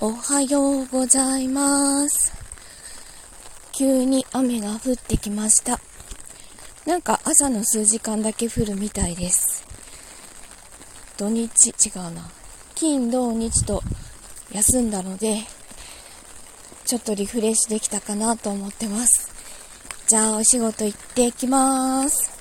おはようございます。急に雨が降ってきました。なんか朝の数時間だけ降るみたいです。土日、違うな。金、土、日と休んだので、ちょっとリフレッシュできたかなと思ってます。じゃあお仕事行ってきまーす。